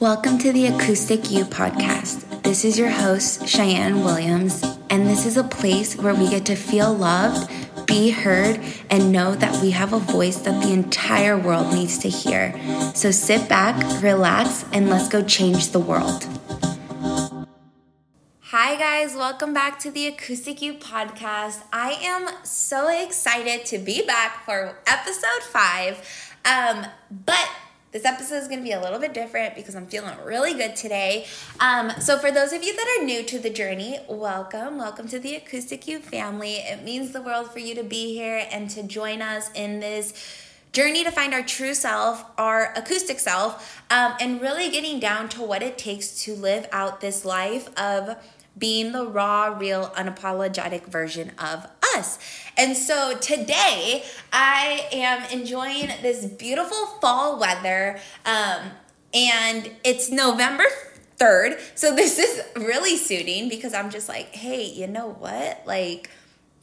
Welcome to the Acoustic You podcast. This is your host, Cheyenne Williams, and this is a place where we get to feel loved, be heard, and know that we have a voice that the entire world needs to hear. So sit back, relax, and let's go change the world. Hi, guys, welcome back to the Acoustic You podcast. I am so excited to be back for episode five. Um, but this episode is going to be a little bit different because I'm feeling really good today. Um, so, for those of you that are new to the journey, welcome. Welcome to the Acoustic You family. It means the world for you to be here and to join us in this journey to find our true self, our acoustic self, um, and really getting down to what it takes to live out this life of being the raw, real, unapologetic version of us. And so today I am enjoying this beautiful fall weather. Um, and it's November 3rd. So this is really suiting because I'm just like, hey, you know what? Like,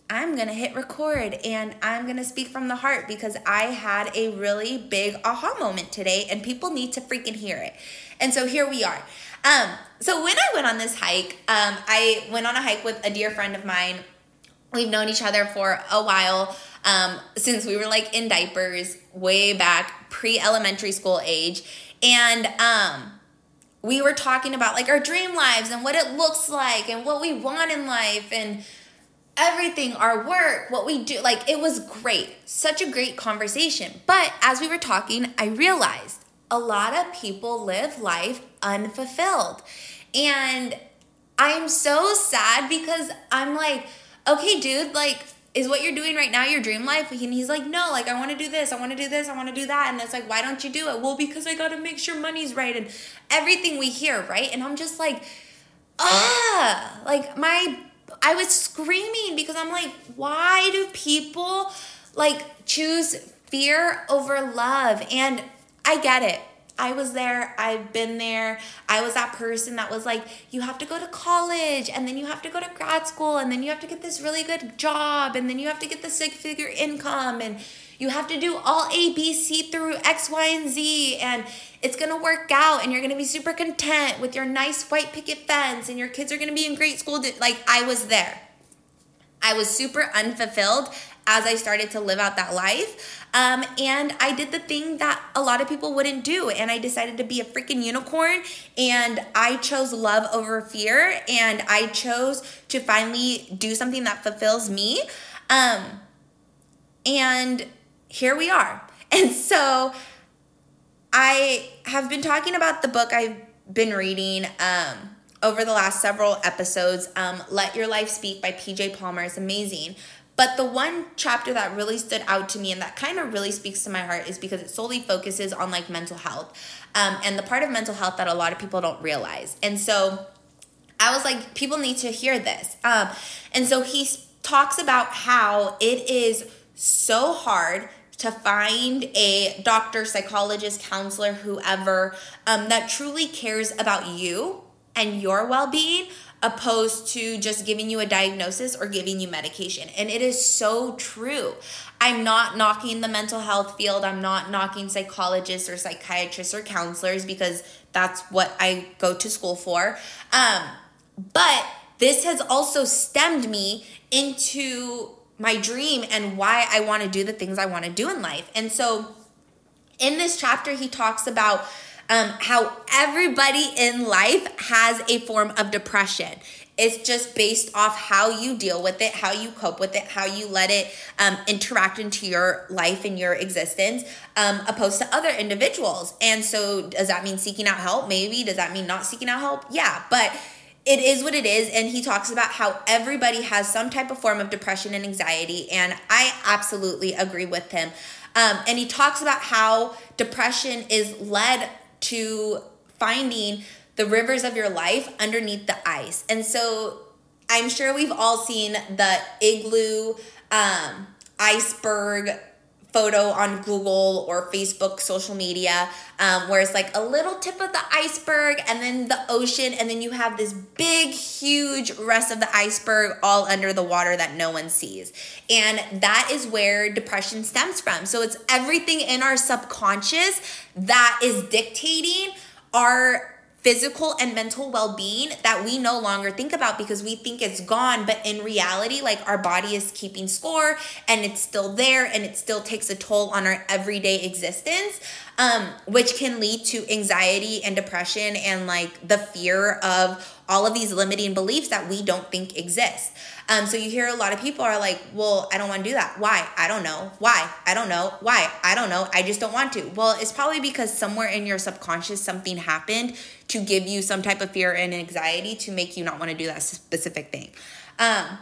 I'm going to hit record and I'm going to speak from the heart because I had a really big aha moment today and people need to freaking hear it. And so here we are. Um, so when I went on this hike, um, I went on a hike with a dear friend of mine. We've known each other for a while um, since we were like in diapers way back pre elementary school age. And um, we were talking about like our dream lives and what it looks like and what we want in life and everything, our work, what we do. Like it was great. Such a great conversation. But as we were talking, I realized a lot of people live life unfulfilled. And I'm so sad because I'm like, okay, dude, like, is what you're doing right now your dream life? And he's like, no, like, I want to do this, I want to do this, I want to do that. And it's like, why don't you do it? Well, because I got to make sure money's right and everything we hear, right? And I'm just like, ah, like, my, I was screaming because I'm like, why do people like choose fear over love? And I get it. I was there. I've been there. I was that person that was like, you have to go to college and then you have to go to grad school and then you have to get this really good job and then you have to get the six figure income and you have to do all A, B, C through X, Y, and Z and it's gonna work out and you're gonna be super content with your nice white picket fence and your kids are gonna be in great school. Like, I was there. I was super unfulfilled as I started to live out that life. Um, and I did the thing that a lot of people wouldn't do. And I decided to be a freaking unicorn. And I chose love over fear. And I chose to finally do something that fulfills me. Um, and here we are. And so I have been talking about the book I've been reading. Um, over the last several episodes, um, Let Your Life Speak by PJ Palmer is amazing. But the one chapter that really stood out to me and that kind of really speaks to my heart is because it solely focuses on like mental health um, and the part of mental health that a lot of people don't realize. And so I was like, people need to hear this. Um, and so he talks about how it is so hard to find a doctor, psychologist, counselor, whoever um, that truly cares about you and your well being opposed to just giving you a diagnosis or giving you medication. And it is so true. I'm not knocking the mental health field, I'm not knocking psychologists or psychiatrists or counselors because that's what I go to school for. Um, but this has also stemmed me into my dream and why I want to do the things I want to do in life. And so in this chapter, he talks about um, how everybody in life has a form of depression. It's just based off how you deal with it, how you cope with it, how you let it um, interact into your life and your existence, um, opposed to other individuals. And so, does that mean seeking out help? Maybe. Does that mean not seeking out help? Yeah. But it is what it is. And he talks about how everybody has some type of form of depression and anxiety. And I absolutely agree with him. Um, and he talks about how depression is led to finding the rivers of your life underneath the ice. And so I'm sure we've all seen the igloo um, iceberg photo on Google or Facebook, social media, um, where it's like a little tip of the iceberg and then the ocean, and then you have this big, huge rest of the iceberg all under the water that no one sees. And that is where depression stems from. So it's everything in our subconscious that is dictating our physical and mental well-being that we no longer think about because we think it's gone. But in reality like our body is keeping score and it's still there and it still takes a toll on our everyday existence um, which can lead to anxiety and depression and like the fear of all of these limiting beliefs that we don't think exist um, so you hear a lot of people are like, well, I don't want to do that. Why? I don't know. Why? I don't know. Why? I don't know. I just don't want to. Well, it's probably because somewhere in your subconscious something happened to give you some type of fear and anxiety to make you not want to do that specific thing. Um,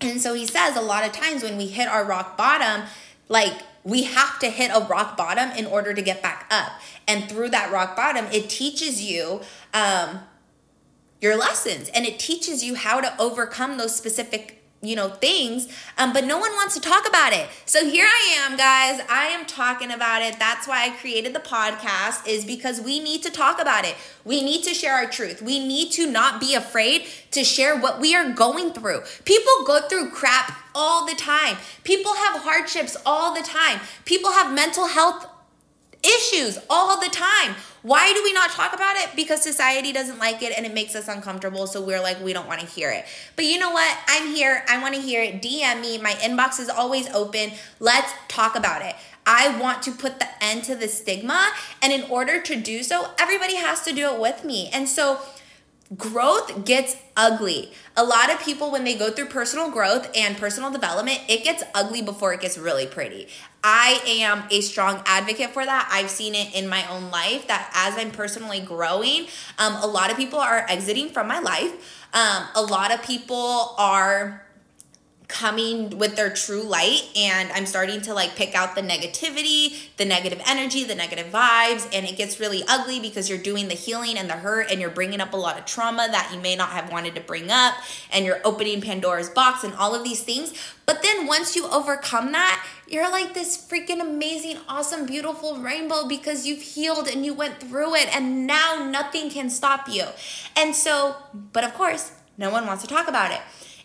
and so he says a lot of times when we hit our rock bottom, like we have to hit a rock bottom in order to get back up. And through that rock bottom, it teaches you um, your lessons and it teaches you how to overcome those specific you know things um, but no one wants to talk about it. So here i am guys. I am talking about it. That's why i created the podcast is because we need to talk about it. We need to share our truth. We need to not be afraid to share what we are going through. People go through crap all the time. People have hardships all the time. People have mental health issues all the time. Why do we not talk about it? Because society doesn't like it and it makes us uncomfortable. So we're like, we don't want to hear it. But you know what? I'm here. I want to hear it. DM me. My inbox is always open. Let's talk about it. I want to put the end to the stigma. And in order to do so, everybody has to do it with me. And so, growth gets ugly. A lot of people, when they go through personal growth and personal development, it gets ugly before it gets really pretty. I am a strong advocate for that. I've seen it in my own life that as I'm personally growing, um, a lot of people are exiting from my life. Um, a lot of people are coming with their true light and I'm starting to like pick out the negativity, the negative energy, the negative vibes and it gets really ugly because you're doing the healing and the hurt and you're bringing up a lot of trauma that you may not have wanted to bring up and you're opening Pandora's box and all of these things. But then once you overcome that, you're like this freaking amazing, awesome, beautiful rainbow because you've healed and you went through it and now nothing can stop you. And so, but of course, no one wants to talk about it.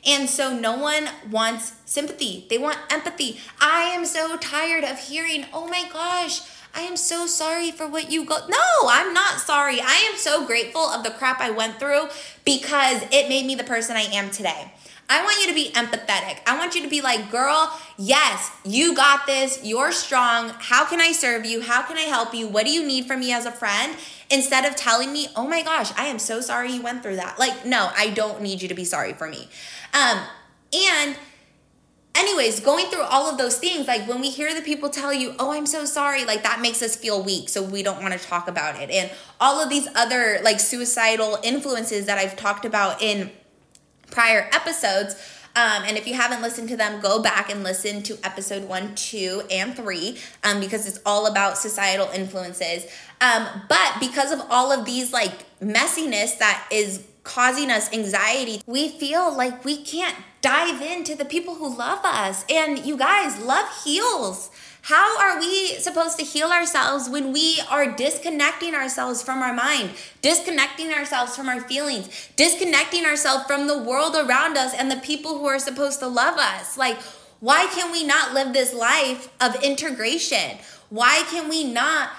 And so no one wants sympathy. They want empathy. I am so tired of hearing, oh my gosh, I am so sorry for what you go. No, I'm not sorry. I am so grateful of the crap I went through because it made me the person I am today. I want you to be empathetic. I want you to be like, girl, yes, you got this. You're strong. How can I serve you? How can I help you? What do you need from me as a friend? Instead of telling me, oh my gosh, I am so sorry you went through that. Like, no, I don't need you to be sorry for me. Um, and anyways, going through all of those things, like when we hear the people tell you, oh, I'm so sorry, like that makes us feel weak. So we don't want to talk about it. And all of these other like suicidal influences that I've talked about in prior episodes. Um, and if you haven't listened to them, go back and listen to episode one, two, and three, um, because it's all about societal influences. Um, but because of all of these like messiness that is causing us anxiety, we feel like we can't dive into the people who love us. And you guys, love heals. How are we supposed to heal ourselves when we are disconnecting ourselves from our mind, disconnecting ourselves from our feelings, disconnecting ourselves from the world around us and the people who are supposed to love us? Like, why can we not live this life of integration? Why can we not?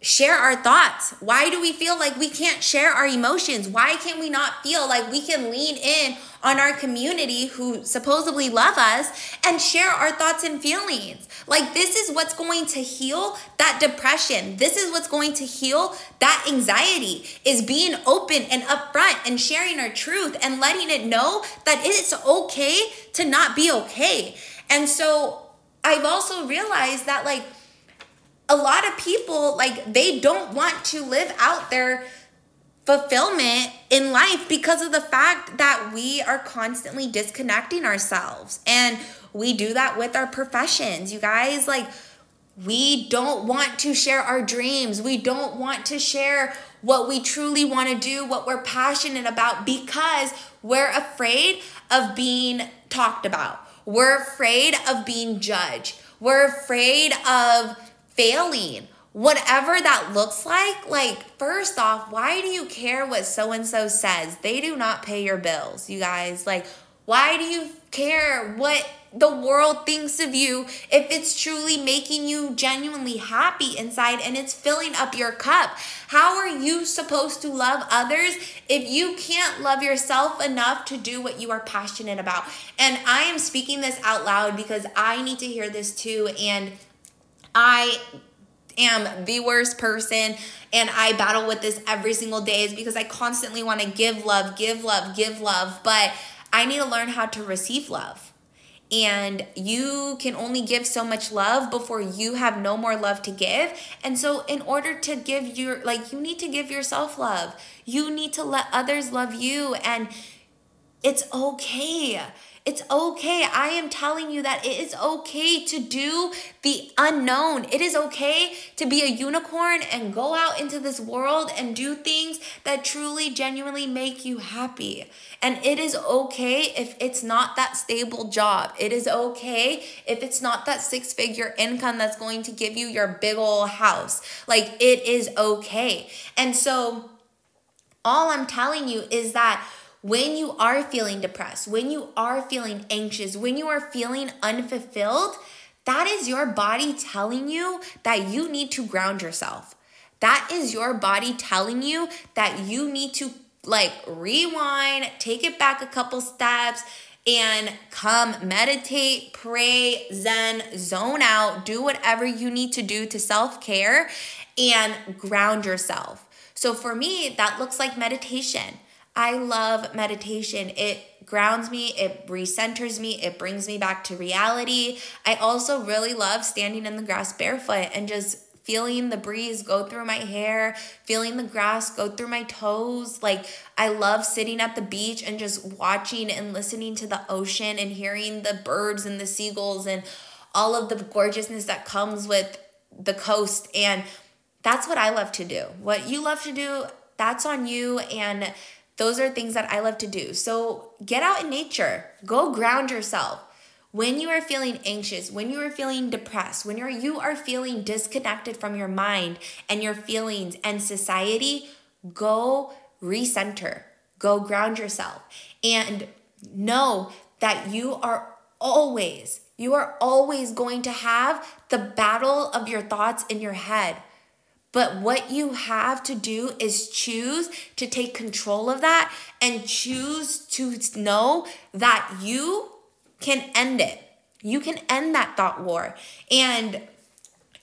Share our thoughts? Why do we feel like we can't share our emotions? Why can we not feel like we can lean in on our community who supposedly love us and share our thoughts and feelings? Like, this is what's going to heal that depression. This is what's going to heal that anxiety is being open and upfront and sharing our truth and letting it know that it's okay to not be okay. And so I've also realized that, like, a lot of people like they don't want to live out their fulfillment in life because of the fact that we are constantly disconnecting ourselves. And we do that with our professions. You guys like we don't want to share our dreams. We don't want to share what we truly want to do what we're passionate about because we're afraid of being talked about. We're afraid of being judged. We're afraid of failing whatever that looks like, like, first off, why do you care what so and so says? They do not pay your bills, you guys. Like, why do you care what the world thinks of you, if it's truly making you genuinely happy inside and it's filling up your cup. How are you supposed to love others if you can't love yourself enough to do what you are passionate about? And I am speaking this out loud because I need to hear this too. And I am the worst person and I battle with this every single day is because I constantly want to give love, give love, give love, but I need to learn how to receive love. And you can only give so much love before you have no more love to give. And so, in order to give your, like, you need to give yourself love. You need to let others love you. And it's okay. It's okay. I am telling you that it is okay to do the unknown. It is okay to be a unicorn and go out into this world and do things that truly, genuinely make you happy. And it is okay if it's not that stable job. It is okay if it's not that six figure income that's going to give you your big old house. Like, it is okay. And so, all I'm telling you is that when you are feeling depressed, when you are feeling anxious, when you are feeling unfulfilled, that is your body telling you that you need to ground yourself. That is your body telling you that you need to like rewind, take it back a couple steps, and come meditate, pray, zen, zone out, do whatever you need to do to self care and ground yourself. So for me, that looks like meditation. I love meditation. It grounds me, it recenters me, it brings me back to reality. I also really love standing in the grass barefoot and just feeling the breeze go through my hair, feeling the grass go through my toes. Like, I love sitting at the beach and just watching and listening to the ocean and hearing the birds and the seagulls and all of the gorgeousness that comes with the coast. And that's what I love to do. What you love to do, that's on you. And those are things that I love to do. So get out in nature, go ground yourself. When you are feeling anxious, when you are feeling depressed, when you're you are feeling disconnected from your mind and your feelings and society, go recenter. Go ground yourself and know that you are always you are always going to have the battle of your thoughts in your head. But what you have to do is choose to take control of that and choose to know that you can end it. You can end that thought war. And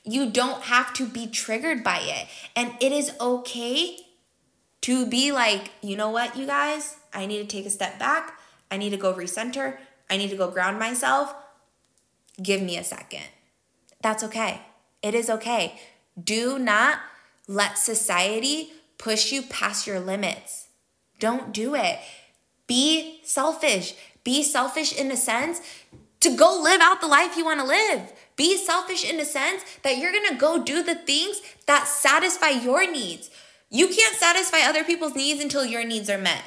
you don't have to be triggered by it. And it is okay to be like, you know what, you guys? I need to take a step back. I need to go recenter. I need to go ground myself. Give me a second. That's okay. It is okay. Do not let society push you past your limits. Don't do it. Be selfish. Be selfish in a sense to go live out the life you want to live. Be selfish in a sense that you're going to go do the things that satisfy your needs. You can't satisfy other people's needs until your needs are met.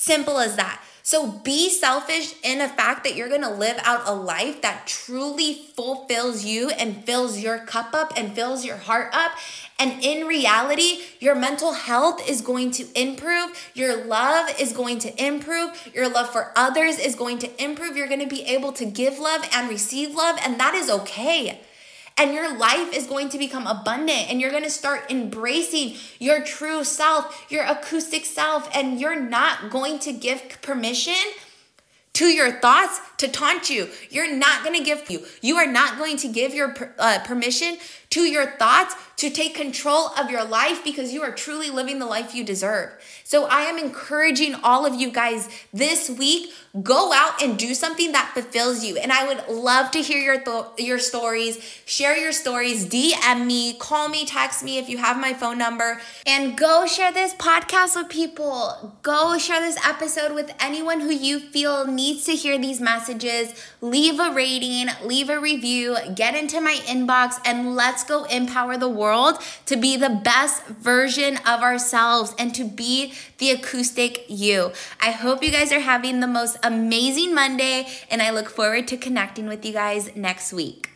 Simple as that. So be selfish in the fact that you're gonna live out a life that truly fulfills you and fills your cup up and fills your heart up. And in reality, your mental health is going to improve. Your love is going to improve. Your love for others is going to improve. You're gonna be able to give love and receive love, and that is okay and your life is going to become abundant and you're going to start embracing your true self, your acoustic self, and you're not going to give permission to your thoughts to taunt you. You're not going to give you. You are not going to give your uh, permission to your thoughts to take control of your life because you are truly living the life you deserve. So I am encouraging all of you guys this week go out and do something that fulfills you. And I would love to hear your th- your stories. Share your stories, DM me, call me, text me if you have my phone number, and go share this podcast with people. Go share this episode with anyone who you feel needs to hear these messages. Leave a rating, leave a review, get into my inbox and let's go empower the world to be the best version of ourselves and to be the acoustic you. I hope you guys are having the most amazing Monday, and I look forward to connecting with you guys next week.